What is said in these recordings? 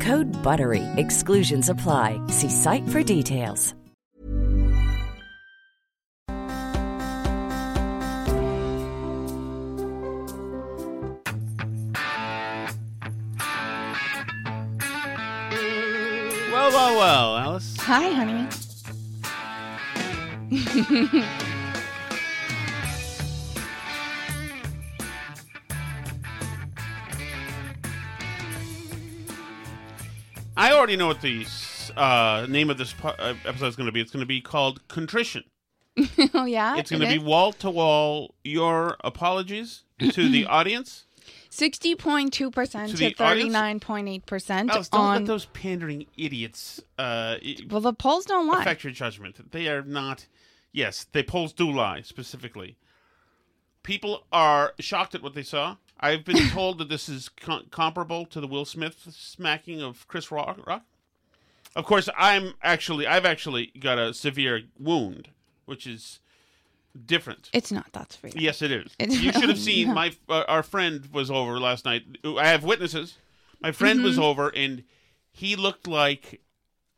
Code BUTTERY. Exclusions apply. See site for details. Well, well, well, Alice. Hi, honey. I already know what the uh, name of this uh, episode is going to be. It's going to be called Contrition. oh yeah, It's going to be wall to wall your apologies to the audience. sixty point two percent To thirty nine point eight percent don't on. let those pandering idiots uh, Well, the polls don't lie. affect your judgment. They are not. Yes, the polls do lie specifically. People are shocked at what they saw. I've been told that this is com- comparable to the Will Smith smacking of Chris Rock. Rock. Of course, I'm actually I've actually got a severe wound, which is different. It's not. That's for you. Yes, it is. It's you should have seen my uh, our friend was over last night. I have witnesses. My friend Mm-hmm. was over, and he looked like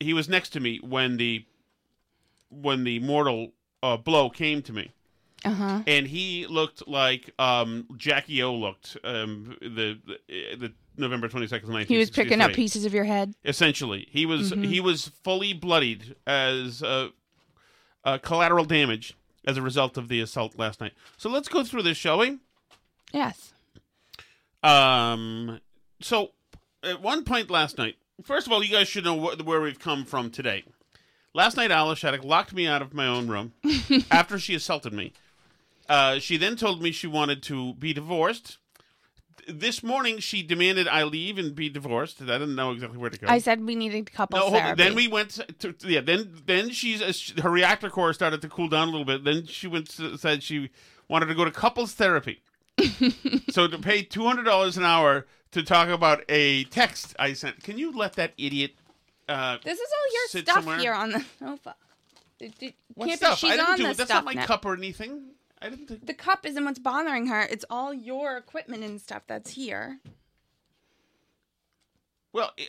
he was next to me when the when the mortal uh, blow came to me, Uh huh. and he looked like um, Jackie O looked um, the, the the November twenty second, nineteen. He was picking up pieces of your head. Essentially, he was Mm-hmm. he was fully bloodied as uh, uh, collateral damage as a result of the assault last night. So let's go through this, shall we? Yes. Um. So, at one point last night, first of all, you guys should know wh- where we've come from today. Last night, Alice Shattuck locked me out of my own room after she assaulted me. Uh, she then told me she wanted to be divorced. This morning, she demanded I leave and be divorced. I didn't know exactly where to go. I said we needed couples no, hold on. therapy. then we went to, to- yeah. Then then she's uh, her reactor core started to cool down a little bit. Then she went to, said she wanted to go to couples therapy. so to pay two hundred dollars an hour to talk about a text I sent. Can you let that idiot? Uh, This is all your sit stuff somewhere? here on the sofa. It- it what can't stuff? Be, she's I didn't on do the it. That's stuff not my now. cup or anything. I didn't. Think... The cup isn't what's bothering her. It's all your equipment and stuff that's here. Well, it,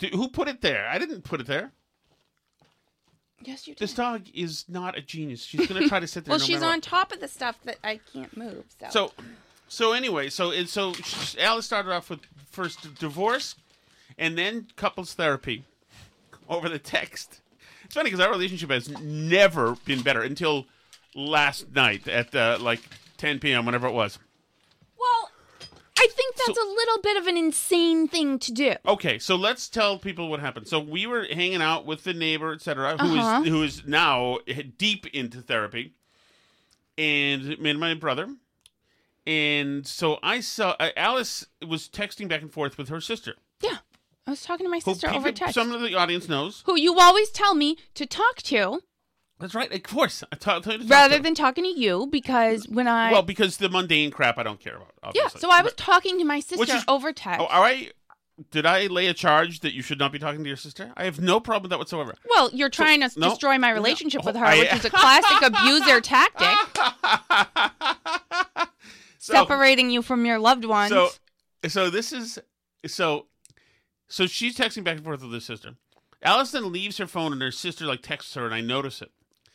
it- who put it there? I didn't put it there. Yes, you did. This dog is not a genius. She's gonna try to sit there. well, no she's matter what. on top of the stuff that I can't move. So, So, so anyway, so it, so Alice started off with first divorce, and then couples therapy over the text. It's funny because our relationship has never been better until last night at uh, like 10 p.m. whenever it was. well, I think that's a little bit of an insane thing to do. Okay, so let's tell people what happened. So we were hanging out with the neighbor, etc., who is Uh-huh. who is now deep into therapy, and me and my brother. And so I saw uh, Alice was texting back and forth with her sister. Yeah, I was talking to my sister over text. Some of the audience knows. who you always tell me to talk to That's right. Of course, I you to talk rather than talking to you because when I well, because the mundane crap I don't care about. yeah, so I was talking to my sister is- over text. Oh, all right. did I lay a charge that you should not be talking to your sister? I have no problem with that whatsoever. Well, you're trying to no. destroy my relationship with oh, her, I- which is a classic abuser tactic, So, separating you from your loved ones. so, so this is so, so she's texting back and forth with her sister. Allison leaves her phone and her sister like texts her, and I notice it.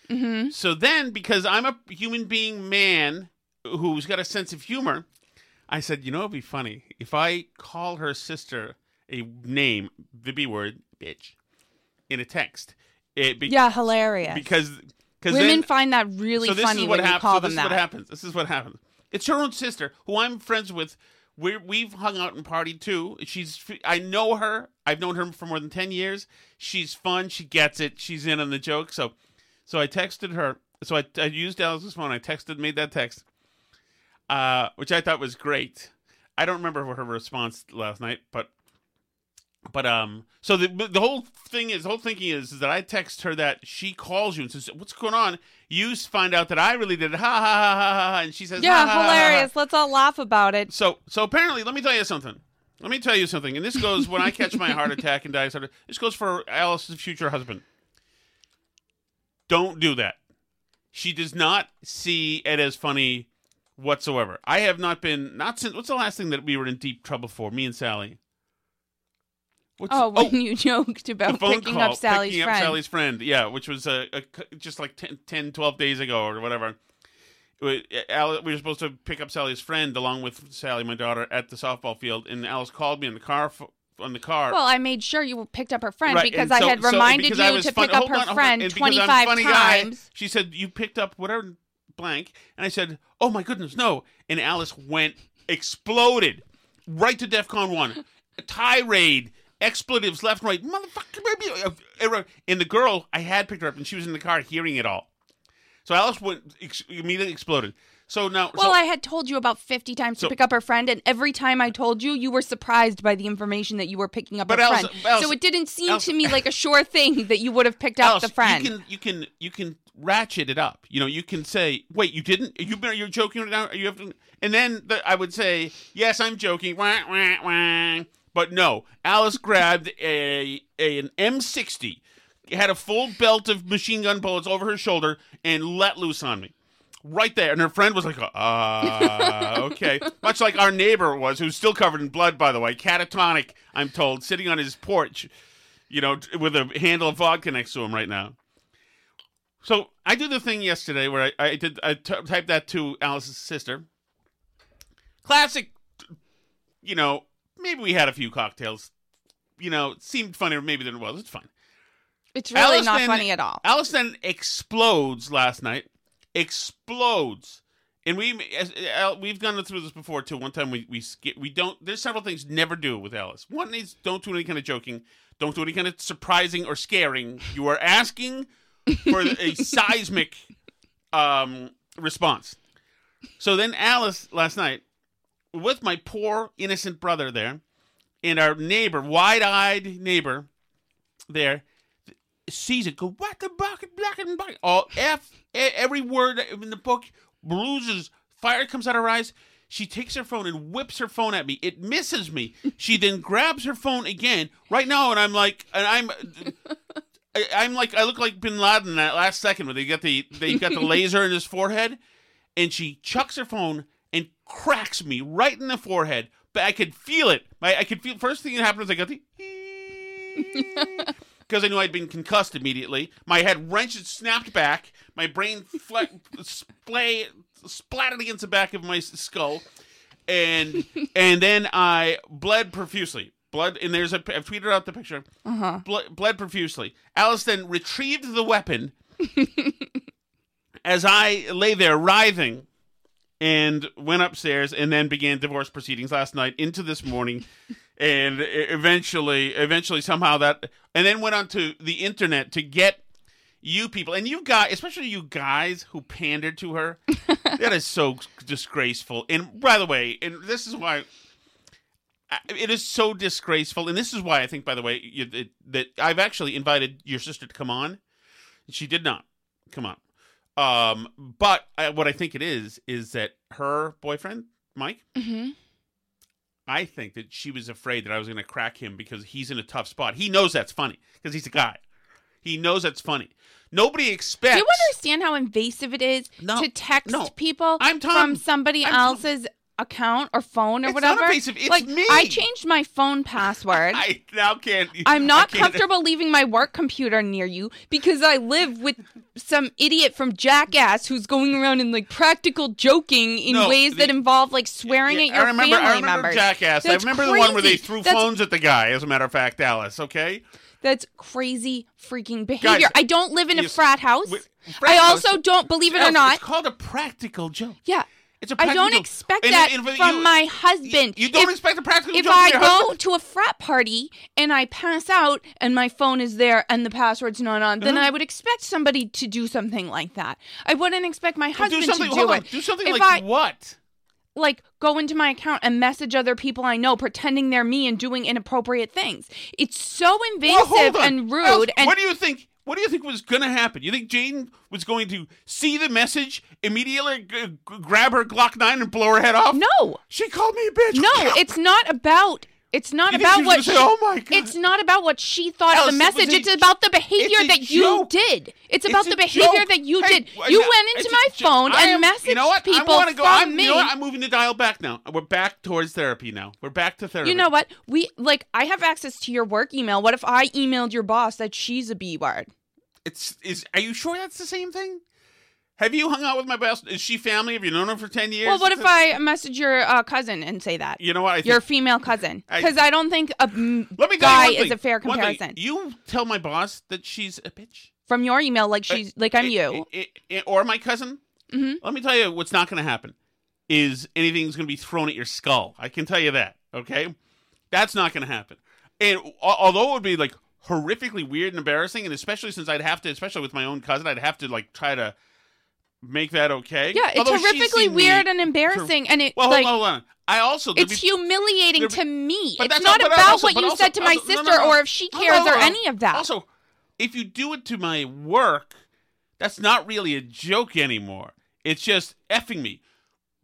Mhm. So then, because I'm a human being man who's got a sense of humor, I said, you know, it'd be funny if I call her sister a name, the B word, bitch, in a text. It be- yeah, hilarious. because because Women then, find that really so this funny is what when you call so them this that. is what happens. This is what happens. It's her own sister who I'm friends with. We're, we've hung out and partied too. She's I know her. I've known her for more than ten years. She's fun. She gets it. She's in on the joke. So, so I texted her. So I, I used Alice's phone. I texted, made that text, uh, which I thought was great. I don't remember what her response last night, but but um, so the the whole thing is, the whole thinking is, is that I text her that she calls you and says, "What's going on?" You find out that I really did it, ha ha ha ha ha, and she says, yeah, "Ha, ha, ha, ha, ha." hilarious. Let's all laugh about it. So so apparently, let me tell you something. Let me tell you something, and this goes when I catch my heart attack and die. Sort of, this goes for Alice's future husband. Don't do that. She does not see it as funny whatsoever. I have not been not since. What's the last thing that we were in deep trouble for? Me and Sally. What's, Oh, when oh, you joked about picking call, up Sally's picking friend. up Sally's friend. Yeah, which was a, a just like 10, 10, 12 days ago or whatever. We were supposed to pick up Sally's friend along with Sally, my daughter, at the softball field, and Alice called me in the car f- on the car. Well, I made sure you picked up her friend Right, because I so- had reminded I you to fun- pick up her on, friend And because I'm a 25 funny guy, times. she said you picked up whatever blank, and I said, "Oh my goodness, no!" And Alice went exploded right to DefCon one, tirade, expletives left, and right, motherfucker. And the girl, I had picked her up, and she was in the car hearing it all. So Alice went ex- immediately exploded. So now, Well, so, I had told you about 50 times So- to pick up her friend, and every time I told you, you were surprised by the information that you were picking up But her Elsa- friend. Elsa- so it didn't seem Elsa- to me like a sure thing that you would have picked up the friend. You can you can you can ratchet it up. You know, you can say, "Wait, you didn't? You you're joking right now? You have to." And then the, I would say, "Yes, I'm joking." Wah, wah, wah. But no, Alice grabbed a, a an M60, had a full belt of machine gun bullets over her shoulder, and let loose on me. Right there, and her friend was like, "Ah, okay." Much like our neighbor was, who's still covered in blood, by the way, catatonic. I'm told, sitting on his porch, you know, with a handle of vodka next to him right now. So I did the thing yesterday where I, I did I t- typed that to Alice's sister. Classic, you know. Maybe we had a few cocktails. You know, it seemed funnier maybe than it was. It's fine. it's really Alice not then- funny at all. Alice then explodes last night. Explodes. And we as, we've gone through this before too. One time we we skip, we don't. There's several things never do with Alice. One is don't do any kind of joking. Don't do any kind of surprising or scaring. You are asking for a seismic um, response. So then Alice last night, with my poor innocent brother there, and our neighbor, wide-eyed neighbor, there, sees it. Go what the bucket, black and black. All f every word in the book bruises. Fire comes out of her eyes. She takes her phone and whips her phone at me. It misses me. She then grabs her phone again right now, and I'm like, and I'm. I- I'm like I look like Bin Laden that last second where they got the they got the laser in his forehead, and she chucks her phone and cracks me right in the forehead. But I could feel it. I, I could feel. First thing that happened was I got the because I knew I'd been concussed immediately. My head wrenched, and snapped back. My brain fla- splay splattered against the back of my skull, and and then I bled profusely. Blood, and there's a. I've tweeted out the picture. Uh-huh. Blood, bled profusely. Alice then retrieved the weapon as I lay there writhing and went upstairs and then began divorce proceedings last night into this morning and eventually eventually somehow that and then went onto the internet to get you people and you guys especially you guys who pandered to her. That is so disgraceful. And by the way and this is why it is so disgraceful and this is why i think by the way you, that, that i've actually invited your sister to come on. She did not come on um, but I, what I think it is is that her boyfriend Mike I think that she was afraid that I was going to crack him because he's in a tough spot. He knows that's funny because he's a guy. He knows that's funny. Nobody expects. Do you understand how invasive it is No, to text no. people I'm Tom. from somebody I'm else's account or phone or It's not whatever? invasive, it's like me. I changed my phone password. I now can't. I'm not can't- comfortable leaving my work computer near you because I live with some idiot from Jackass who's going around and like practical joking in No, ways that involve like swearing Yeah, at your I remember, family I remember members. Jackass. That's I remember the one where they threw That's- phones at the guy. As a matter of fact, Alice. Okay. That's crazy freaking behavior. Guys, I don't live in a frat house. frat I house- also don't believe it or not. It's called a practical joke. yeah. It's a I don't expect and- that and if from you- my husband. You don't If- expect a practical if I your go to a frat party and I pass out and my phone is there and the password's not on, then Uh-huh. I would expect somebody to do something like that. I wouldn't expect my Well, husband do to do hold it. on. Do something if like I what? like go into my account and message other people I know, pretending they're me and doing inappropriate things. It's so invasive Well, and rude. And what do you think? What do you think was going to happen? You think Jane was going to see the message immediately, g- grab her Glock nine, and blow her head off? no, She called me a bitch. no, it's not about. It's not You about she what. gonna say, she- "Oh my God." It's not about what she thought Alice, of the it message. a- it's about the behavior that you did. It's about the behavior joke. that you Hey, did. You yeah, went into my jo- phone and am- messaged you know what? people I go. from I'm, me. You know what? I'm moving the dial back now. We're back towards therapy now. We're back to therapy. You know what? We like I have access to your work email. What if I emailed your boss that she's a B word? It's is. Are you sure that's the same thing? Have you hung out with my boss? Is she family? Have you known her for ten years? Well, what if I message your uh, cousin and say that? You know what? I think, Your female cousin. Because I, don't think a Let me guy is a fair comparison. You tell my boss that she's a bitch. From your email, like she's like I'm Eh, you. eh, eh, or my cousin. Mhm. Let me tell you what's not going to happen is anything's going to be thrown at your skull. I can tell you that. Okay, that's not going to happen. And although it would be like horrifically weird and embarrassing, and especially since I'd have to, especially with my own cousin, I'd have to like try to make that okay. Yeah, it's Although horrifically weird and embarrassing, and it Well, like hold on, hold on. I also it's be- humiliating be- to me. It's that's not about also- what you also- said to my also- no, no, sister no. or if she cares or any of that. Also, if you do it to my work, that's not really a joke anymore. It's just effing me.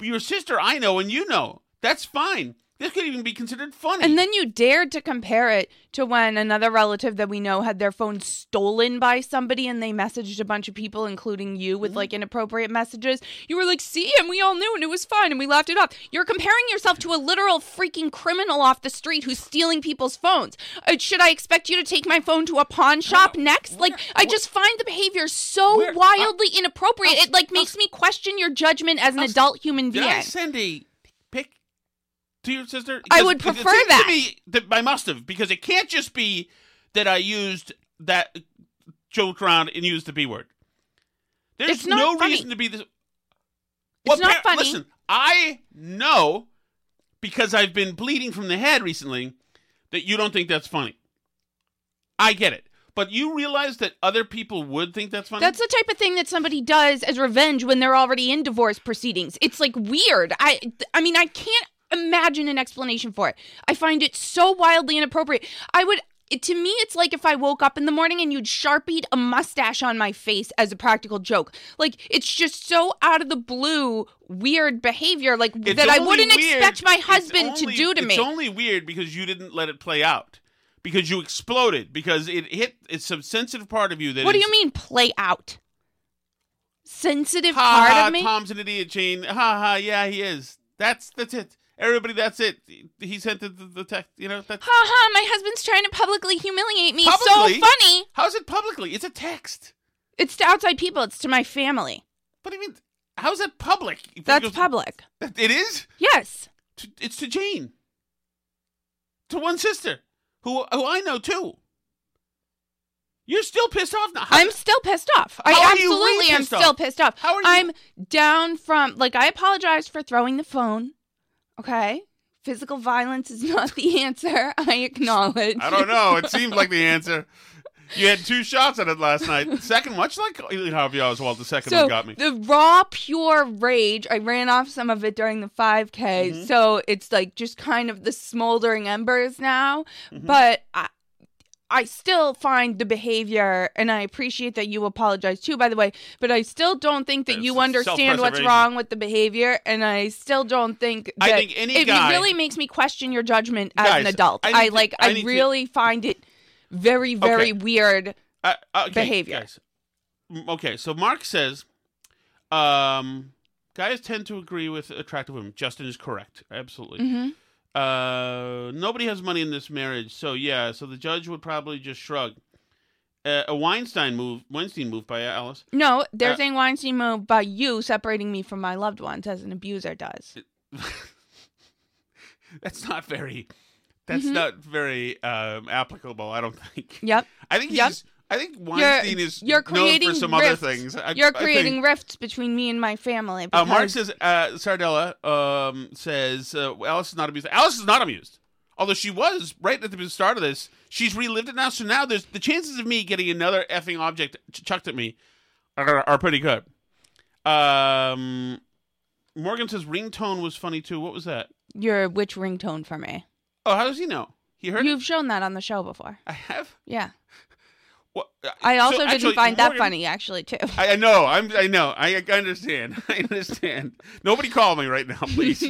Your sister, I know, and you know. That's fine. This could even be considered funny. And then you dared to compare it to when another relative that we know had their phone stolen by somebody and they messaged a bunch of people, including you, Mm-hmm. with like inappropriate messages. You were like, see, and we all knew and it was fine and we laughed it off. You're comparing yourself to a literal freaking criminal off the street who's stealing people's phones. Uh, should I expect you to take my phone to a pawn shop next? Like, I just find the behavior so Where- wildly inappropriate. I'll- it like makes me question your judgment as an adult human being. I send a pic to your sister? I would it prefer that. me that I must have because it can't just be that I used that joked around and used the b word. There's It's not no funny. reason to be this. It's not par- funny. Listen, I know because I've been bleeding from the head recently that you don't think that's funny. I get it. But you realize that other people would think that's funny? That's the type of thing that somebody does as revenge when they're already in divorce proceedings. It's like weird. I I mean, I can't imagine an explanation for it. I find it so wildly inappropriate. I would it, to me it's like if I woke up in the morning and you'd sharpied a mustache on my face as a practical joke. Like it's just so out of the blue weird behavior like It's that I wouldn't weird- expect my husband only- to do to me. It's only weird because you didn't let it play out. Because you exploded. Because it hit it's some sensitive part of you that what do you mean play out? Sensitive Ha part ha, of me? Tom's an idiot, Jane. Ha ha, yeah, he is. That's that's it. Everybody, that's it. He sent the, the, text. You know, that's Ha ha, my husband's trying to publicly humiliate me. Publicly? So funny. how's it publicly? It's a text. It's to outside people, it's to my family. What do you mean? How's it public? That's goes- public. It is. Yes. It's to Jane. To one sister, who who I know too. You're still pissed off now. How- I'm still pissed off. I How are you absolutely really am still pissed off. How are you- I'm down from like I apologize for throwing the phone. Okay? Physical violence is not the answer. I acknowledge. I don't know. It seemed like the answer. You had two shots at it last night. The second, much like Harvey Oswald, the second So one got me. the raw, pure rage. I ran off some of it during the 5K, Mm-hmm. so it's like just kind of the smoldering embers now. Mm-hmm. But I, I still find the behavior, and I appreciate that you apologize too, by the way, but I still don't think that It's you understand what's wrong with the behavior, and I still don't think I that think any it guy- really makes me question your judgment as an adult. I I, to- like, I I, need to- really find it very, very Okay. weird. Uh, okay, Behavior. guys. Okay, so Mark says, um, guys tend to agree with attractive women. Justin is correct, absolutely. Mm-hmm. Uh, nobody has money in this marriage, so yeah. So the judge would probably just shrug. Uh, a Weinstein move, Weinstein move by Alice. No, they're Uh, saying Weinstein move by you separating me from my loved ones as an abuser does. That's not very. That's Mm-hmm. not very um, applicable. I don't think. Yep. I think Yep. I think Weinstein is you're known creating for some rifts. other things. I, You're creating rifts between me and my family. Uh, Mark says uh, Sardella um, says uh, Alice is not amused. Alice is not amused, although she was right at the start of this. She's relived it now, so now there's the chances of me getting another effing object ch- chucked at me are, are pretty good. Um, Morgan says ringtone was funny too. What was that? your which ringtone for me. Oh, how does he know? He heard. You've shown that on the show before. I have. Yeah. What? uh, I so also didn't actually, find that funny, actually, too. I, I know. I'm. I know. I, I understand. I understand. Nobody call me right now, please.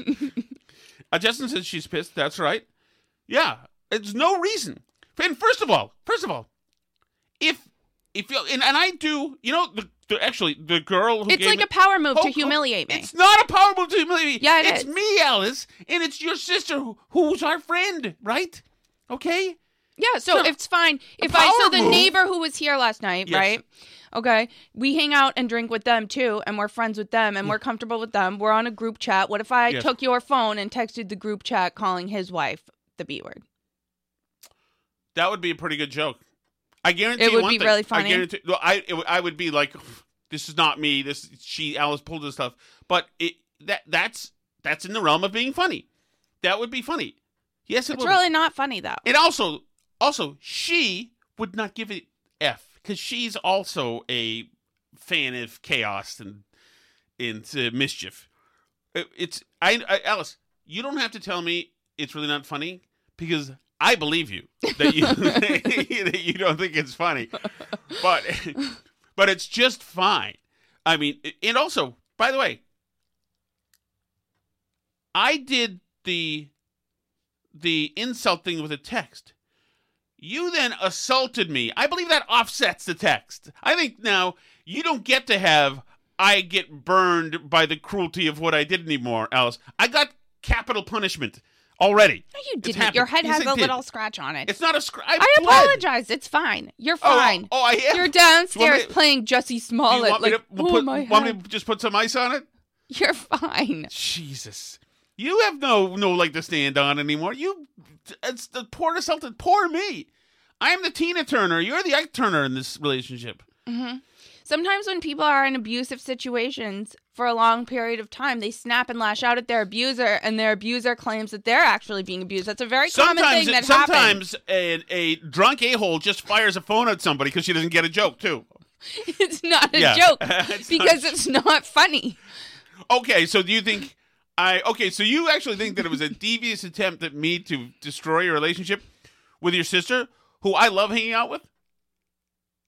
uh, Justin says she's pissed. That's right. Yeah. It's no reason. And first of all, first of all, if if you and, and I do, you know, the, the actually the girl who It's like a power move Oh, to oh, humiliate me. It's not a power move to humiliate me. Yeah, it it's is. me, Alice, and it's your sister who, who's our friend, right? Okay. Yeah, so it's fine. If I so the move- neighbor who was here last night, Yes. right? Okay, we hang out and drink with them too, and we're friends with them, and mm. we're comfortable with them. We're on a group chat. What if I Yes. took your phone and texted the group chat calling his wife the B word? That would be a pretty good joke. I guarantee It would be thing. really I guarantee. Well, I it, would- I would be like, this is not me. This she Alice pulled this stuff, but it that that's that's in the realm of being funny. That would be funny. Yes, it It's would. really not funny though. It also, also she would not give it f because she's also a fan of chaos and and uh, mischief. It- it's I, I Alice. You don't have to tell me it's really not funny because I believe you that you that you don't think it's funny, but but it's just fine. I mean, and also, by the way, I did the the insult thing with a text. You then assaulted me. I believe that offsets the text. I think now you don't get to have I get burned by the cruelty of what I did anymore, Alice. I got capital punishment already. No, you didn't. Your head Yes, has I a did. little scratch on it. It's not a scr- I, I apologize. It's fine. You're Oh, fine. Oh, I am. You're you downstairs me to- playing Jussie Do you Smollett. want me like, to oh put, my want me to just put some ice on it? You're fine. Jesus. You have no no leg to stand on anymore. You it's the poor assaulted poor me. I am the Tina Turner. You're the Ike Turner in this relationship. Mm-hmm. Sometimes when people are in abusive situations for a long period of time, they snap and lash out at their abuser, and their abuser claims that they're actually being abused. That's a very common thing it- that happens. sometimes a, a drunk a-hole just fires a phone at somebody because she doesn't get a joke too. It's not a Yeah. joke It's because not- it's not funny. Okay, so do you think I okay, so you actually think that it was a devious attempt at me to destroy your relationship with your sister, who I love hanging out with?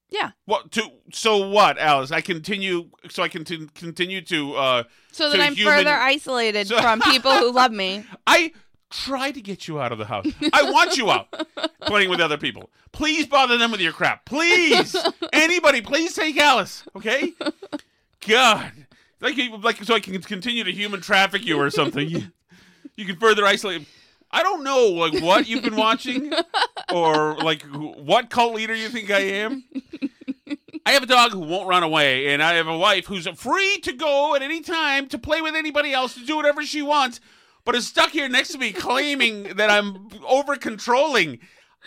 Yeah. What to so what, Alice? I continue so I can t- continue to uh So that I'm human- further isolated So- from people who love me. I try to get you out of the house. I want you out playing with other people. Please bother them with your crap. Please. Anybody, please take Alice, okay? God. Like like so I can continue to human traffic you or something. You, you can further isolate I don't know like what you've been watching or like wh- what cult leader you think I am. I have a dog who won't run away, and I have a wife who's free to go at any time to play with anybody else to do whatever she wants, but is stuck here next to me claiming that I'm over controlling.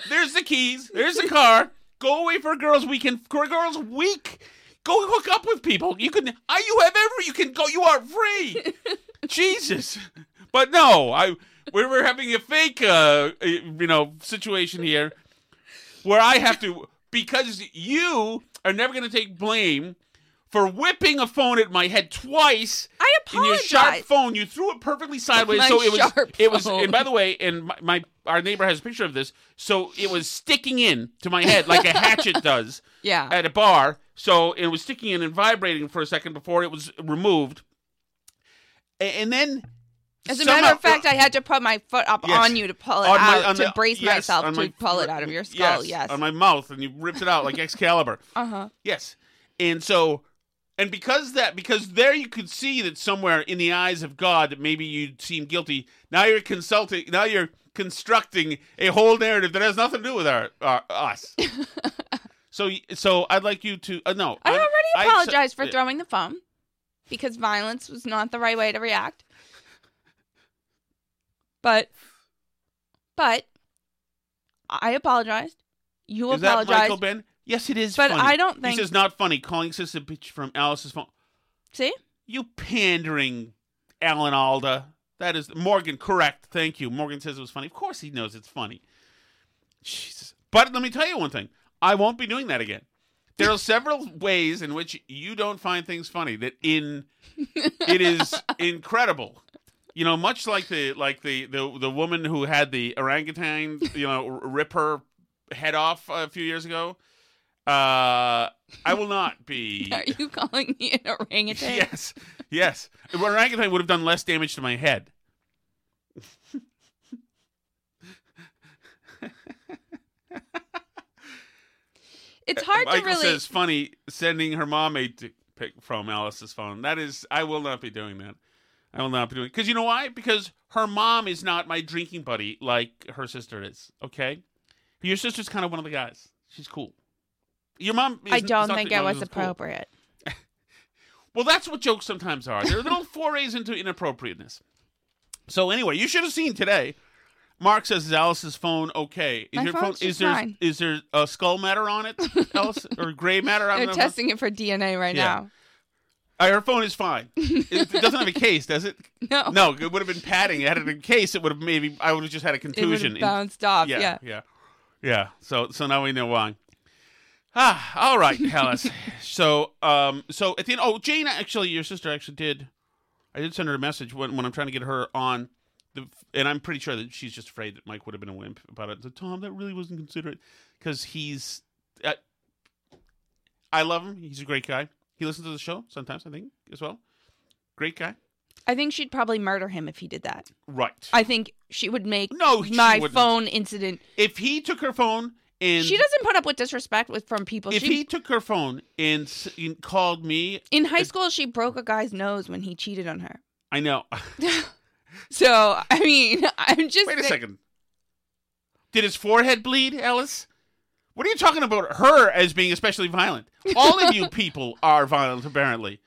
There's the keys. There's the car. Go away for a girls' weekend. For a girls' week. Go hook up with people. You can. I. You have every. You can go. You are free. Jesus. But no, I. We're, we're having a fake, uh, you know, situation here where I have to because you are never going to take blame for whipping a phone at my head twice. I in your sharp phone, you threw it perfectly sideways. My so it was sharp it was phone. and by the way, and my, my our neighbor has a picture of this, so it was sticking in to my head like a hatchet does Yeah. at a bar. So it was sticking in and vibrating for a second before it was removed. And then As a somehow- matter of fact, I had to put my foot up Yes. on you to pull it my- out on to the- brace yes, myself to my- pull it out of your skull. Yes. on my mouth, and you ripped it out like Excalibur. uh huh. Yes. And so and because that because there you could see that somewhere in the eyes of God that maybe you'd seem guilty. Now you're consulting now you're constructing a whole narrative that has nothing to do with our, our us. so so I'd like you to uh, no. I I'm- already I- apologized for uh, throwing the phone because violence was not the right way to react. But, but, I apologized. You Is that Michael apologized. Ben? Yes, it is But funny. I don't think- says not funny, calling sis a bitch from Alice's phone. See? You pandering Alan Alda. That is Morgan, correct. Thank you. Morgan says it was funny. Of course he knows it's funny. Jesus. But let me tell you one thing. I won't be doing that again. There are several ways in which you don't find things funny that in it is incredible. You know, much like the like the the, the woman who had the orangutan, you know, rip her head off a few years ago. Uh, I will not be. Are you calling me an orangutan? Yes, yes. An orangutan would have done less damage to my head. It's hard Michael to really. says funny sending her mom a dick pic from Alice's phone. That is, I will not be doing that. I will not be doing because you know why? Because her mom is not my drinking buddy like her sister is. Okay, your sister's kind of one of the guys. She's cool. Your mom. Is, I don't think it was is cool. appropriate. Well, that's what jokes sometimes are. They're little forays into inappropriateness. So anyway, you should have seen today. Mark says, "Is Alice's phone okay? Is My your phone? phone's Is just there fine. is there a skull matter on it, Alice, or gray matter? I They're don't know. testing it for DNA right Yeah. now. Uh, her phone is fine. it, it doesn't have a case, does it? No. No, it would have been padding. Had it in a case, it would have maybe I would have just had a It would contusion. have bounced off. yeah, Yeah. yeah, yeah. So so now we know why. Ah, all right, Alice. so um, so at the end, oh, Jane, actually, your sister actually did. I did send her a message when when I'm trying to get her on. The, and I'm pretty sure that she's just afraid that Mike would have been a wimp about it. So, Tom, that really wasn't considerate because he's. Uh, I love him. He's a great guy. He listens to the show sometimes, I think, as well. Great guy. I think she'd probably murder him if he did that. Right. I think she would make No, my wouldn't. phone incident. if he took her phone and she doesn't put up with disrespect with from people. if she, he took her phone and, and called me, in high school, she broke a guy's nose when he cheated on her. I know. So I mean, I'm just Wait a thi- second. Did his forehead bleed, Alice? What are you talking about her as being especially violent? All of you people are violent, apparently.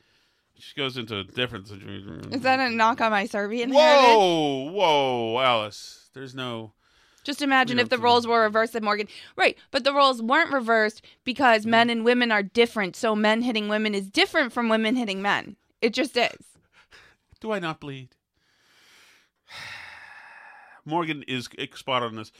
She goes into a different situation. Is that a knock on my Serbian heritage? Whoa, whoa, Alice. There's no. Just imagine if the roles were reversed at Morgan. Right, but the roles weren't reversed because men and women are different. So men hitting women is different from women hitting men. It just is. Do I not bleed? Morgan is spot on this.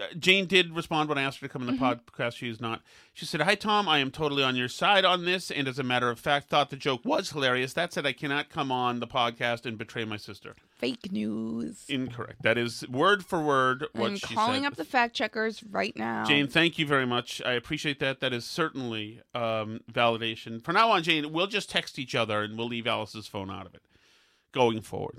Uh, Jane did respond when I asked her to come in the podcast. She is not. She said, Hi, Tom. I am totally on your side on this. And as a matter of fact, thought the joke was hilarious. That said, I cannot come on the podcast and betray my sister. Fake news. Incorrect. That is word for word what I'm she calling said. up the fact checkers right now. Jane, thank you very much. I appreciate that. That is certainly um, validation. For now on, Jane, we'll just text each other and we'll leave Alice's phone out of it going forward.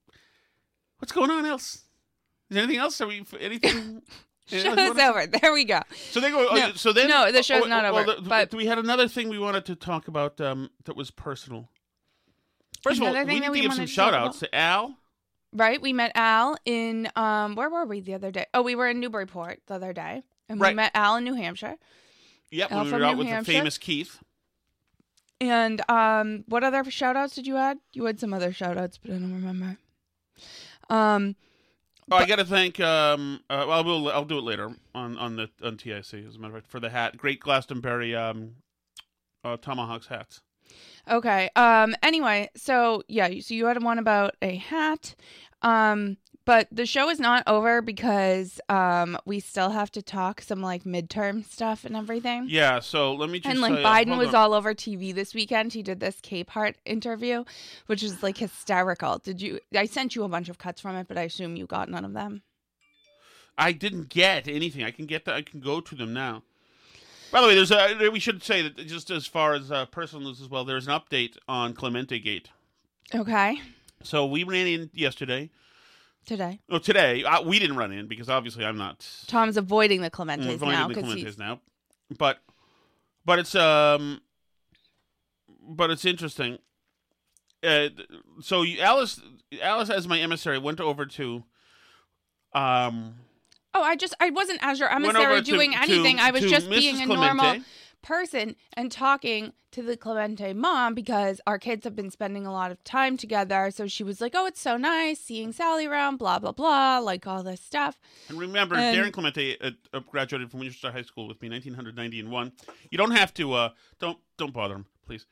What's going on else? Is there anything else? Are we anything? Show's on? over. There we go. So they go. oh, No. so then, No, the show's oh, not well, over, the- but- we had another thing we wanted to talk about um, that was personal. First of all, we need to we give some to shout outs to Al. Right? We met Al in um where were we the other day? Oh, we were in Newburyport the other day. And we met Al in New Hampshire. Yep, Al we were out New with Hampshire. the famous Keith. And um what other shout outs did you add? You had some other shout outs, but I don't remember. Um Oh, I got to thank. Um, uh, well, we'll, I'll do it later on on the on TIC as a matter of fact for the hat. Great Glastonbury um, uh, tomahawks hats. Okay. Um. Anyway, so yeah, so you had one about a hat. Um. But the show is not over because um we still have to talk some like midterm stuff and everything. Yeah. So let me just. And like Biden was on. all over TV this weekend. He did this Capehart interview, which is like hysterical. Did you? I sent you a bunch of cuts from it, but I assume you got none of them. I didn't get anything. I can get that. I can go to them now. By the way, there's a. We should say that just as far as uh, personal news as well. There's an update on Clemente Gate. Okay. So we ran in yesterday. Today, Oh, today uh, we didn't run in because obviously I'm not Tom's avoiding the Clementes Mm, avoiding now the because Clementes he's now. But but it's um but it's interesting. Uh, so you, Alice Alice as my emissary went over to um Oh, I just I wasn't as your emissary to- doing to- anything. I was to just Mrs. being a Clemente. Person and talking to the Clemente mom because our kids have been spending a lot of time together. So she was like, "Oh, it's so nice seeing Sally around, blah blah blah, like all this stuff." and remember And- Darren Clemente uh, uh, graduated from Winchester High School with me 1990 and 1. You don't have to uh don't don't bother him, please.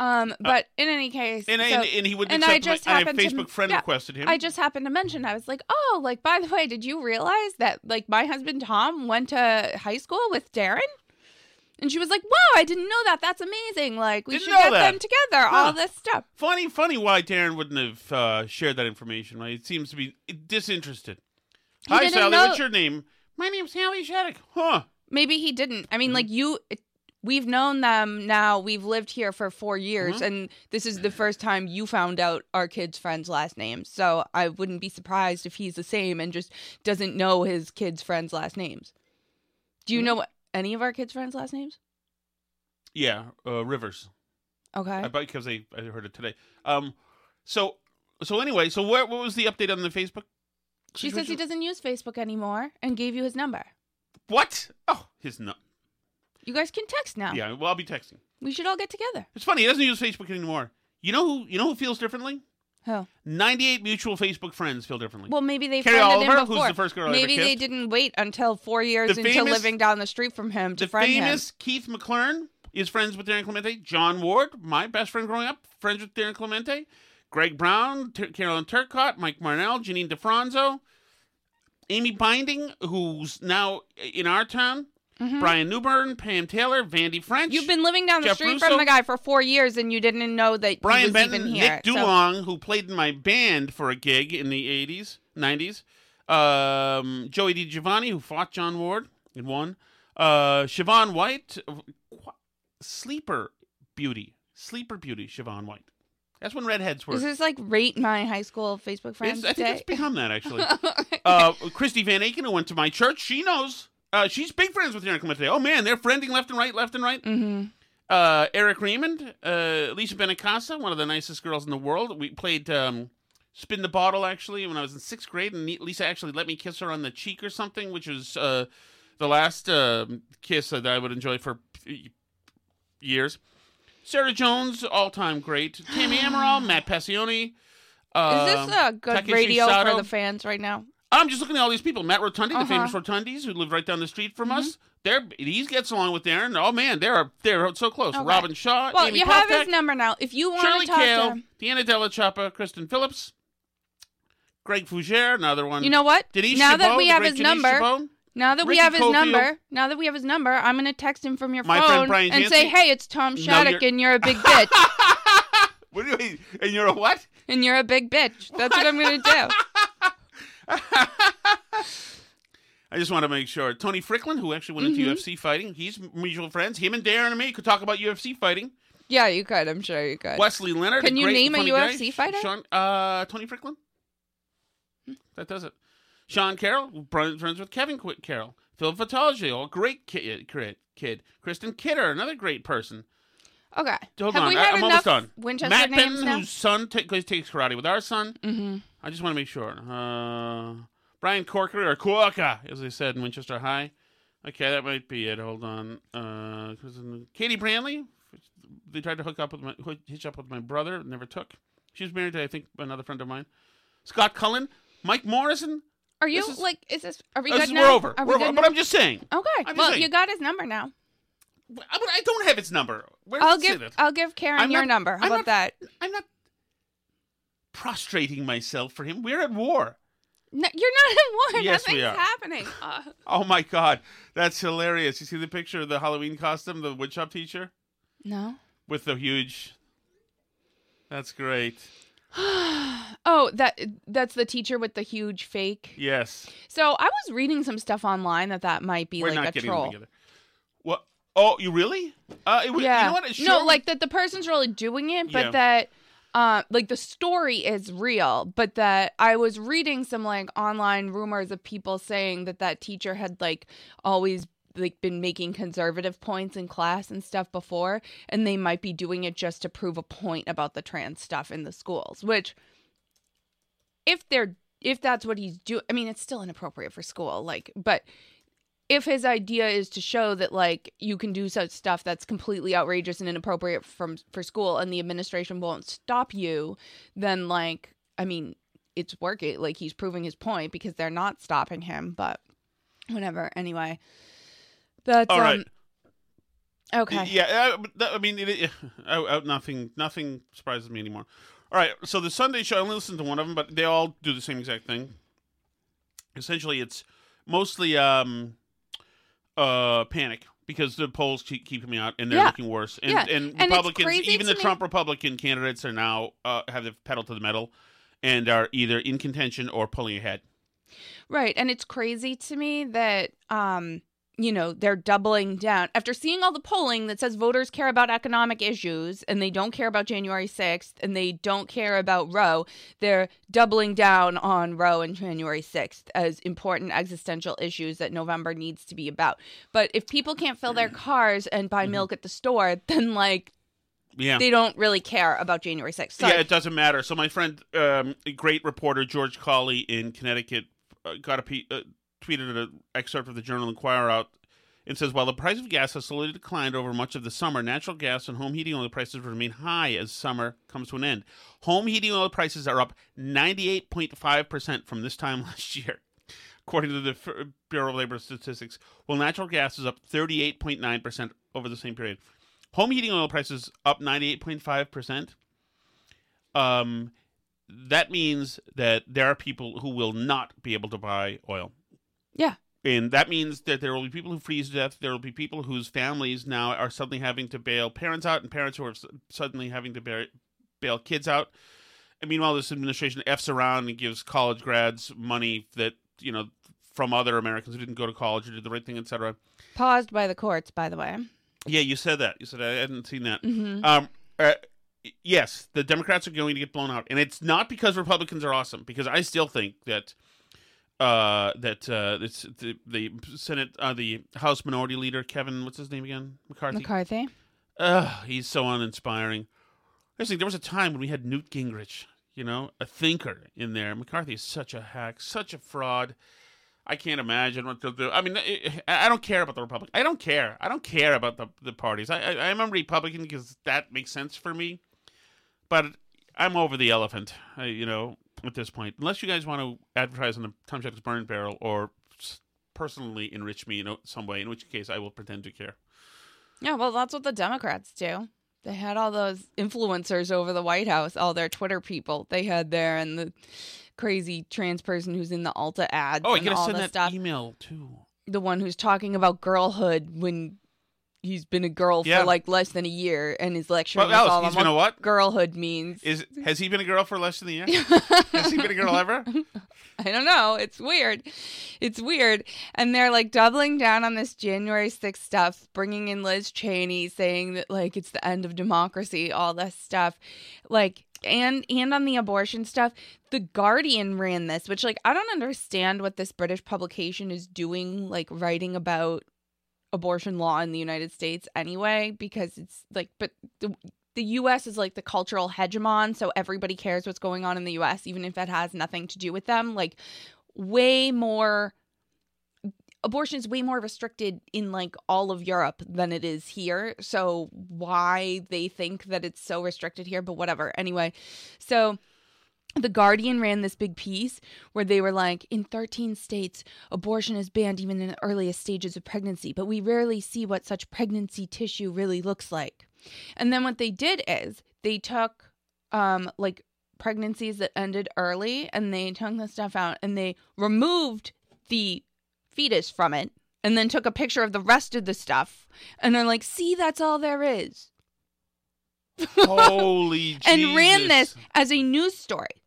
Um, but in any case, And, so- and, and he wouldn't and I just my, I happened to- Facebook friend yeah, requested him. I just happened to mention. I was like, "Oh, like by the way, did you realize that like my husband Tom went to high school with Darren?" And she was like, "Wow, I didn't know that. That's amazing. Like we Didn't should get that. them together. Huh. All this stuff." Funny, funny why Darren wouldn't have uh, shared that information. Right? It seems to be disinterested. He Hi, Sally. know- What's your name? My name's Sally Shattuck. Huh? Maybe he didn't. I mean, Mm-hmm. like you, we've known them now. We've lived here for four years, Mm-hmm. and this is the first time you found out our kids' friends' last names. So I wouldn't be surprised if he's the same and just doesn't know his kids' friends' last names. Do you Mm-hmm. know any of our kids' friends' last names? Yeah, uh, Rivers. Okay. I bet because I, I heard it today. Um, so so anyway, so what what was the update on the Facebook? she says he doesn't use Facebook anymore and gave you his number. What? Oh, his no. You guys can text now. Yeah, well, I'll be texting. We should all get together. It's funny. He doesn't use Facebook anymore. You know who? You know who feels differently? Oh. Ninety-eight mutual Facebook friends feel differently. Well, maybe they Carrie friended Oliver, him who's before. the first girl I ever maybe they kissed. didn't wait until four years The into famous- living down the street from him to the friend him. famous Keith McClern is friends with Darren Clemente. John Ward, my best friend growing up, friends with Darren Clemente. Greg Brown, T- Carolyn Turcott, Mike Marnell, Janine DeFranzo, Amy Binding, who's now in our town, Brian Newburn, Pam Taylor, Vandy French. Mm-hmm. You've been living down the Jeff street Russo, from the guy for four years, and you didn't know that Brian he was Benton, even here. Nick So- who played in my band for a gig in the 80s, 90s. Um, Joey DiGiovanni, who fought John Ward and won. Uh, Siobhan White, sleeper beauty. Sleeper beauty, Siobhan White. That's when redheads were. Is this like rate my high school Facebook friends? It's, I think day? it's become that, actually. uh, Christy Van Aken, who went to my church, she knows. Uh, she's big friends with Darren Clemente. Oh, man, they're friending left and right, left and right. mm-hmm. Uh, Eric Raymond, uh, Lisa Benacasa, one of the nicest girls in the world. We played um, Spin the Bottle, actually, when I was in sixth grade, and Lisa actually let me kiss her on the cheek or something, which was uh, the last uh, kiss that I would enjoy for years. Sarah Jones, all time great. Tammy Amaral, Matt Passione. Is um, this a good Takeshi radio Sato. for the fans right now? I'm just looking at all these people. Matt Rotundi, the Uh-huh. famous Rotundis, who live right down the street from us. They're he gets along with Darren. Oh man, they're they're so close. Okay. Robin Shaw, Well, Amy you have his number now. If you want Shirley to talk Kale, to him, Deanna Della Chapa, Kristen Phillips, Greg Fougere, another one. you know what? Denise now that we have his Denise number, Chabot. now that we Ricky have his number, now that we have his number, I'm gonna text him from your My phone Brian and say, "Hey, it's Tom No, Shattuck, you're- and you're a big bitch, What do you mean? And you're a what? and you're a big bitch." That's what I'm gonna do. I just want to make sure. Tony Fricklin, who actually went Mm-hmm. into UFC fighting, he's mutual friends. Him and Darren and me could talk about UFC fighting. Yeah, you could. I'm sure you could. Wesley Leonard. Can you great, name a UFC guy. fighter? Sean, uh, Tony Fricklin. That does it. Sean Carroll, friends friends with Kevin Carroll. Phil Vitale, a great kid, kid. Kristen Kidder, another great person. Okay. Hold Have on, we I, had am enough almost done. Winchester Matt names Benton, now? whose son goes- takes karate with our son. Mm-hmm. I just want to make sure. Uh, Brian Corker or Corker, as they said in Winchester High. Okay, that might be it. Hold on. Uh, Katie Branley. They tried to hook up with my hitch up with my brother. Never took. She was married to I think another friend of mine. Scott Cullen, Mike Morrison. Are you is- like? Is this? Are we This good is- now? we're over. Are we We're good over. But I'm just saying. Okay. Just well, saying. you got his number now. I, I don't have its number. Where I'll give? I'll give Karen I'm your not- number. How I'm about not- that? I'm not prostrating myself for him. We're at war. No, you're not in war. Yes, we are. happening. Uh, Oh my god, that's hilarious! You see the picture of the Halloween costume, the woodshop teacher no. with the huge. That's great. Oh, that that's the teacher with the huge fake. Yes, So I was reading some stuff online that that might be we're like not a getting troll. them together. What? Oh, you really? Uh, it, was- Yeah. You know what? It no, like that the person's really doing it, but Yeah. that uh, like the story is real, but that I was reading some like online rumors of people saying that that teacher had like always like been making conservative points in class and stuff before and they might be doing it just to prove a point about the trans stuff in the schools, which if they're if that's what he's doing, I mean it's still inappropriate for school, like but if his idea is to show that like you can do such stuff that's completely outrageous and inappropriate from for school and the administration won't stop you then like i mean it's working like he's proving his point because they're not stopping him but whatever anyway that's All um okay Yeah, uh, but that- I mean, it, it, out, out, nothing, nothing surprises me anymore. All right, so the Sunday show, I only listened to one of them, but they all do the same exact thing. Essentially, it's mostly um, uh, panic because the polls keep, keep coming out and they're Yeah. looking worse. And, Yeah, and and Republicans, even the me- Trump Republican candidates, are now uh, have the pedal to the metal and are either in contention or pulling ahead. Right. And it's crazy to me that um you know, they're doubling down. After seeing all the polling that says voters care about economic issues and they don't care about January 6th and they don't care about Roe, they're doubling down on Roe and January 6th as important existential issues that November needs to be about. But if people can't fill their cars and buy milk at the store, then like Yeah. they don't really care about January 6th. Sorry. Yeah, it doesn't matter. So my friend, um, great reporter George Colli in Connecticut, uh, got a piece. uh, tweeted an excerpt of the Journal Inquirer out and says, while the price of gas has slowly declined over much of the summer, natural gas and home heating oil prices remain high as summer comes to an end. Home heating oil prices are up 98.5% from this time last year. According to the Bureau of Labor Statistics, while natural gas is up 38.9% over the same period. Home heating oil prices up 98.5% um, that means that there are people who will not be able to buy oil. Yeah. And that means that there will be people who freeze to death. There will be people whose families now are suddenly having to bail parents out, and parents who are suddenly having to bail, bail kids out. And meanwhile, this administration f's around and gives college grads money that you know from other Americans who didn't go to college or did the right thing, etc. Paused by the courts, by the way. Yeah, you said that. You said I hadn't seen that. Mhm. Um, uh, yes, the Democrats are going to get blown out, and it's not because Republicans are awesome. Because I still think that uh, that uh, it's the the Senate, uh, the House Minority Leader Kevin, what's his name again, McCarthy. McCarthy. Ugh, he's so uninspiring. I think there was a time when we had Newt Gingrich, you know, a thinker in there. McCarthy is such a hack, such a fraud. I can't imagine what they'll do. I mean, I I don't care about the Republic. I don't care. I don't care about the the parties. I I, I am a Republican because that makes sense for me. But I'm over the elephant. I, you know, at this point, unless you guys want to advertise on the Tom Check's Burn Barrel or personally enrich me in some way, in which case I will pretend to care. Yeah, well, that's what the Democrats do. They had all those influencers over the White House, all their Twitter people they had there, and the crazy trans person who's in the Ulta ads. Oh, and gotta all send that stuff. email too. The one who's talking about girlhood when he's been a girl Yeah. for like less than a year and is lecturing Well, us Alice, oh, all he's on been a what? girlhood means. Is has he been a girl for less than a year? has he been a girl ever? I don't know. It's weird. It's weird. And they're like doubling down on this January 6th stuff, bringing in Liz Cheney, saying that like it's the end of democracy, all this stuff. Like, and and on the abortion stuff, the Guardian ran this, which like I don't understand what this British publication is doing, like writing about abortion law in the United States anyway, because it's like, but the the US is like the cultural hegemon, so everybody cares what's going on in the US, even if it has nothing to do with them. Like, way more. Abortion is way more restricted in like all of Europe than it is here. So, why they think that it's so restricted here, but whatever. Anyway, so the Guardian ran this big piece where they were like, in 13 states, abortion is banned even in the earliest stages of pregnancy, but we rarely see what such pregnancy tissue really looks like. And then what they did is they took um like pregnancies that ended early and they took the stuff out and they removed the fetus from it and then took a picture of the rest of the stuff and they're like, see, that's all there is. Holy and ran this as a news story.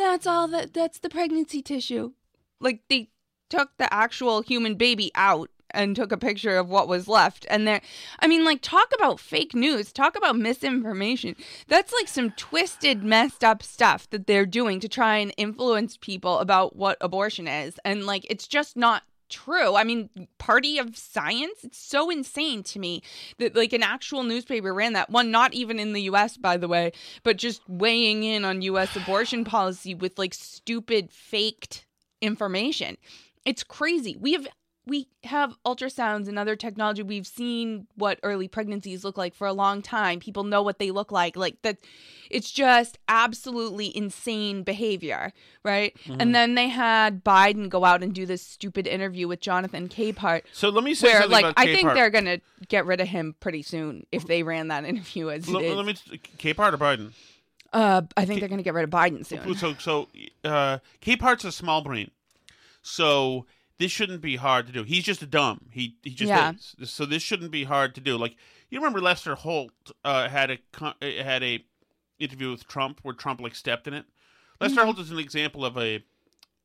That's all that that's the pregnancy tissue. Like they took the actual human baby out and took a picture of what was left and there I mean like talk about fake news, talk about misinformation. That's like some twisted messed up stuff that they're doing to try and influence people about what abortion is and like it's just not true. I mean, party of science. It's so insane to me that like an actual newspaper ran that one, not even in the U.S. by the way, but just weighing in on U.S. abortion policy with like stupid faked information. It's crazy. We have we have ultrasounds and other technology. We've seen what early pregnancies look like for a long time. People know what they look like. Like that it's just absolutely insane behavior, right? And then they had Biden go out and do this stupid interview with Jonathan Capehart. So let me say Where something like I think they're gonna get rid of him pretty soon if they ran that interview as it Let, let me Capehart or Biden. uh, I think they're gonna get rid of Biden soon. So so uh, Capehart's a small brain, so this shouldn't be hard to do. He's just dumb. He he just Yeah. is. So this shouldn't be hard to do. Like you remember Lester Holt uh, had a uh, had a interview with Trump where Trump like stepped in it. Lester Mm-hmm. Holt is an example of a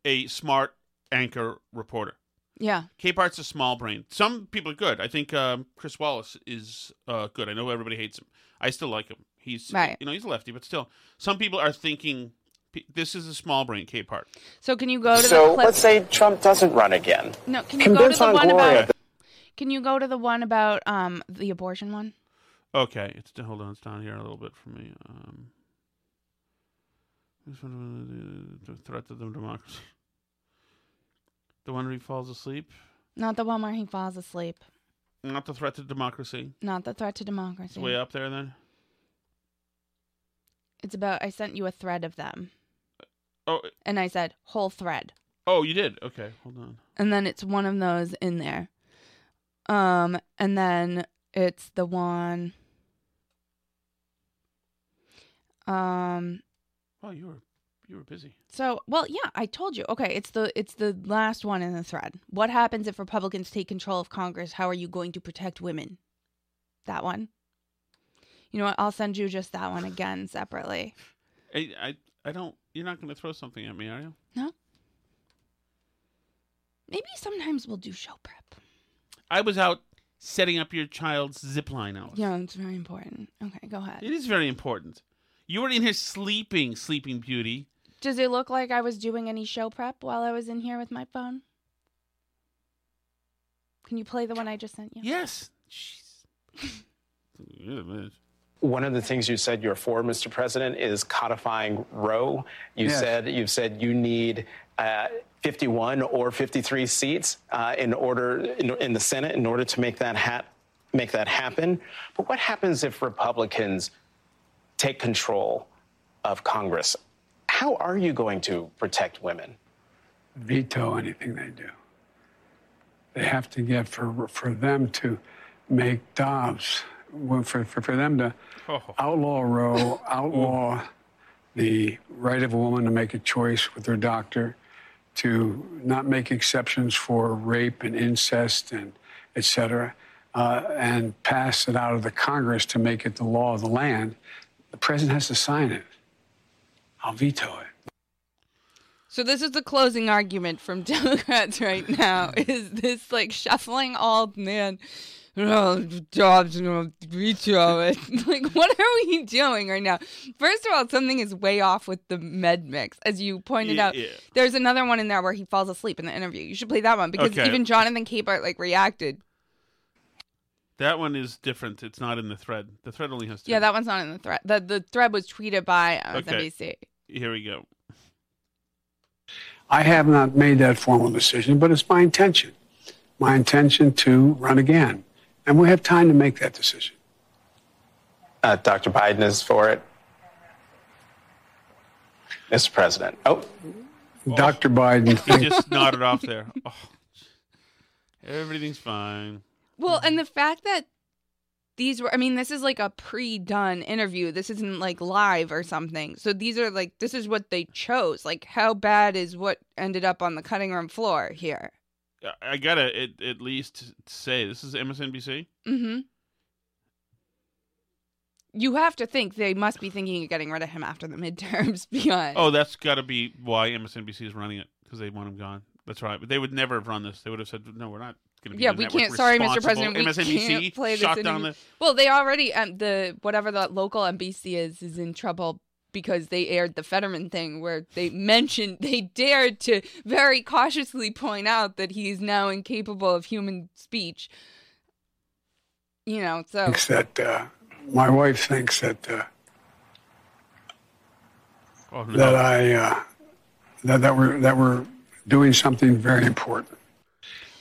a smart anchor reporter. Yeah. Capehart's a small brain. Some people are good. I think um, Chris Wallace is uh, good. I know everybody hates him. I still like him. He's Right. you know he's a lefty, but still, some people are thinking this is a small brain Capehart. So can you go to the So clip? let's say Trump doesn't run again. No, can you go to the on one Gloria about? Can you go to the one about um the abortion one? Okay, it's hold on, it's down here a little bit for me. Um, this one, the threat to the democracy. The one where he falls asleep, Not the one where he falls asleep. not the threat to democracy. Not the threat to It's democracy. way up there then. It's about I sent you a thread of them, Oh, and I said whole thread, oh, you did. Okay, hold on. and then it's one of those in there. Um, and then it's the one. Um. Oh, you were you were busy. So, well, yeah, I told you. Okay, it's the it's the last one in the thread. What happens if Republicans take control of Congress? How are you going to protect women? That one. You know what? I'll send you just that one again separately. I I, I don't. You're not going to throw something at me, are you? No. Maybe sometimes we'll do show prep. I was out setting up your child's zip line, Alice. Yeah, it's very important. Okay, go ahead. It is very important. You were in here sleeping, Sleeping Beauty. Does it look like I was doing any show prep while I was in here with my phone? Can you play the one I just sent you? Yes. Jeez. One of the things you said you're for, Mr. President, is codifying Roe. You Yes. said you've said you need uh, 51 or 53 seats uh, in order in, in the Senate in order to make that hat make that happen. But what happens if Republicans take control of Congress? How are you going to protect women? veto anything they do. They have to get for for them to make Dobbs, for, for, for them to Oh. outlaw Roe, outlaw the right of a woman to make a choice with her doctor, to not make exceptions for rape and incest and et cetera, uh, and pass it out of the Congress to make it the law of the land, the president has to sign it. I'll veto it. So this is the closing argument from Democrats right now. Is this like shuffling all man? Oh, Dobbs gonna veto it. like, what are we doing right now? First of all, something is way off with the med mix, as you pointed Yeah, out. yeah. There's another one in there where he falls asleep in the interview. You should play that one because Okay. even Jonathan Capehart like reacted. That one is different. It's not in the thread. The thread only has two. Yeah, that one's not in the thread. The the thread was tweeted by uh, Okay. MSNBC. Here we go. I have not made that formal decision, but it's my intention. My intention to run again. And we have time to make that decision. Uh, Dr. Biden is for it. Mr. President. Oh, Dr. Biden He just nodded off there. Oh, everything's fine. Well, and the fact that these were, I mean, this is like a pre done interview. This isn't like live or something. So these are like, this is what they chose. Like, how bad is what ended up on the cutting room floor here? I- gotta at, at least say this is MSNBC. Mm hmm. You have to think they must be thinking of getting rid of him after the midterms beyond. Oh, that's got to be why MSNBC is running it because they want him gone. That's right. But they would never have run this. They would have said, "No, we're not going to be." yeah, we can't. Sorry, Mr. responsible." President, we MSNBC can't play this down the. Well, they already um, the whatever the local NBC is is in trouble because they aired the Fetterman thing where they mentioned they dared to very cautiously point out that he is now incapable of human speech. You know, so thinks that uh, my wife thinks that uh, Oh, no. that I uh, that that we're that we're doing something very important.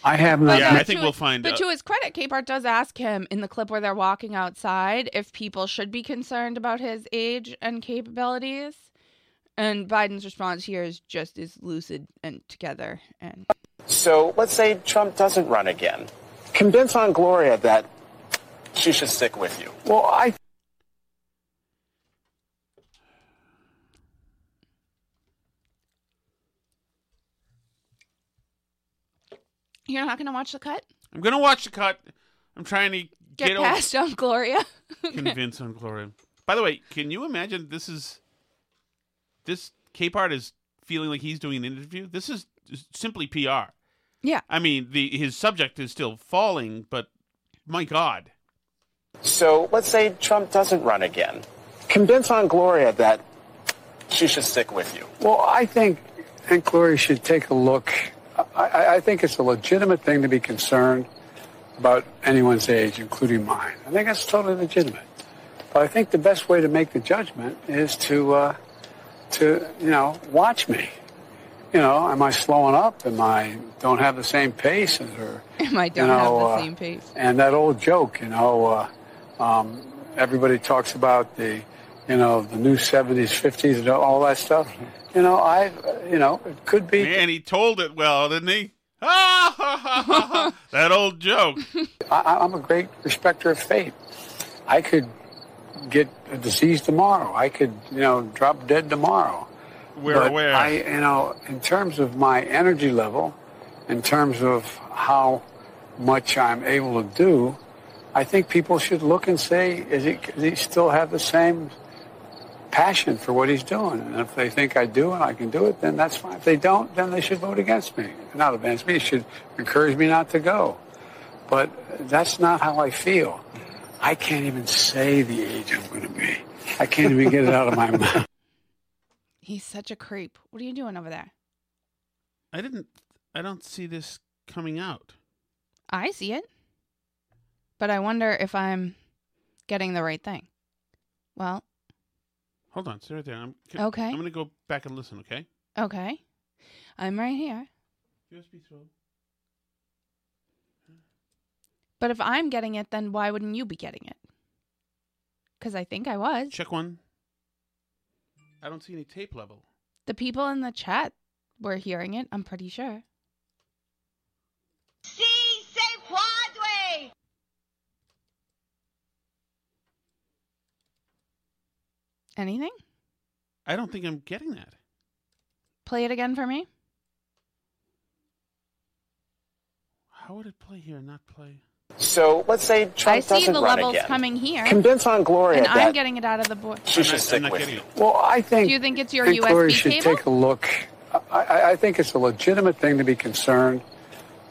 I have not. Uh, yeah, I think we'll find But out. to his credit, Capehart does ask him in the clip where they're walking outside if people should be concerned about his age and capabilities. And Biden's response here is just as lucid and together. And so let's say Trump doesn't run again. Convince Aunt Gloria that she should stick with you. Well, I you're not going to watch the cut? I'm going to watch the cut. I'm trying to Get, get, past Aunt Gloria. over, convince on Gloria. By the way, can you imagine this is this Capehart is feeling like he's doing an interview? This is simply PR. yeah. I mean, the his subject is still falling, but my God. So let's say Trump doesn't run again. Convince Aunt Gloria that she should stick with you. well, I think Aunt Gloria should take a look. I, I, think it's a legitimate thing to be concerned about anyone's age, including mine. I think that's totally legitimate. But I think the best way to make the judgment is to, uh, to you know, watch me. You know, am I slowing up? Am I don't have the same pace as her? Am I you don't know, have the uh, same pace? And that old joke, you know, uh, um, everybody talks about the, you know, the new 70s, 50s, and all that stuff. You know, I, you know, it could be. Man, he told it well, didn't he? Ah, ha, ha, ha, ha. that old joke. I, I'm a great respecter of fate. I could get a disease tomorrow. I could, you know, drop dead tomorrow. We're But aware. I, you know, in terms of my energy level, in terms of how much I'm able to do, I think people should look and say, is he, does he still have the same passion for what he's doing? And if they think I do and I can do it, then that's fine. If they don't, then they should vote against me. Not against me, they should encourage me not to go. But that's not how I feel. I can't even say the age I'm going to be. I can't even get it out of my mouth. He's such a creep. What are you doing over there? I didn't. I don't see this coming out. I see it. But I wonder if I'm getting the right thing. Well, Hold on, sit right there. I'm, Okay. I'm going to go back and listen. Okay. okay. I'm right here. USB throw. But if I'm getting it, then why wouldn't you be getting it? Because I think I was. Check one. I don't see any tape level. The people in the chat were hearing it, I'm pretty sure. Anything? I don't think I'm getting that. Play it again for me. How would it play here and not play? So let's say Trump I see doesn't the run levels again. coming here. Convince Aunt Gloria and that I'm getting it out of the board. she should I'm stick not with you. Well, I think. Do you think it's your think USB Gloria should cable? take a look. I, I, I think it's a legitimate thing to be concerned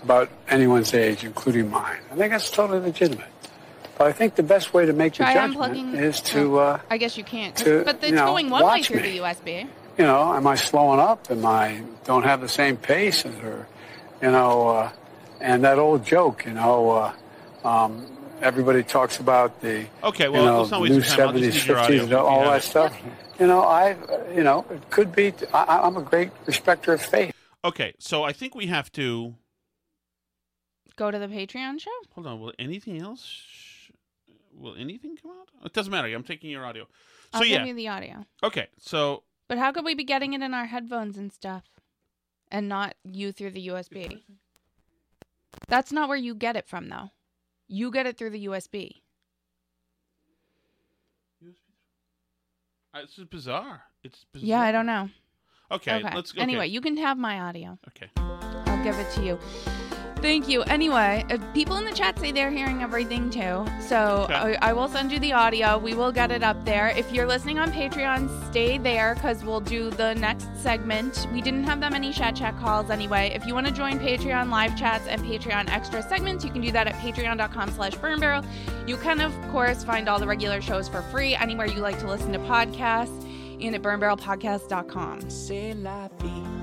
about anyone's age, including mine. I think that's totally legitimate. But I think the best way to make Try the judgment is to, uh, I guess you can't. to, but it's you know, going one way through me. the USB. you know, am I slowing up? Am I don't have the same pace? Or, you know, uh, and that old joke, you know, uh, um, everybody talks about the, Okay, well, you know, let's not waste new your time. I'll seventies, need your audio fifties, all that it. stuff. You know, I, uh, you know, it could be. I, I'm a great respecter of faith. Okay, so I think we have to. Go to the Patreon show. Hold on. Will anything else? Will anything come out? It doesn't matter. I'm taking your audio. So I'll yeah. give you the audio. Okay. So But how could we be getting it in our headphones and stuff, and not you through the USB? That's not where you get it from, though. You get it through the USB. uh, this is bizarre. It's bizarre. Yeah, I don't know. Okay. Let's go. Anyway, you can have my audio. Okay. I'll give it to you. Thank you. Anyway, uh, people in the chat say they're hearing everything too. So Okay. I, I will send you the audio. We will get it up there. If you're listening on Patreon, stay there because we'll do the next segment. We didn't have that many chat chat calls anyway. If you want to join Patreon live chats and Patreon extra segments, you can do that at patreon.com slash burn barrel. You can, of course, find all the regular shows for free anywhere you like to listen to podcasts and at burnbarrelpodcast.com.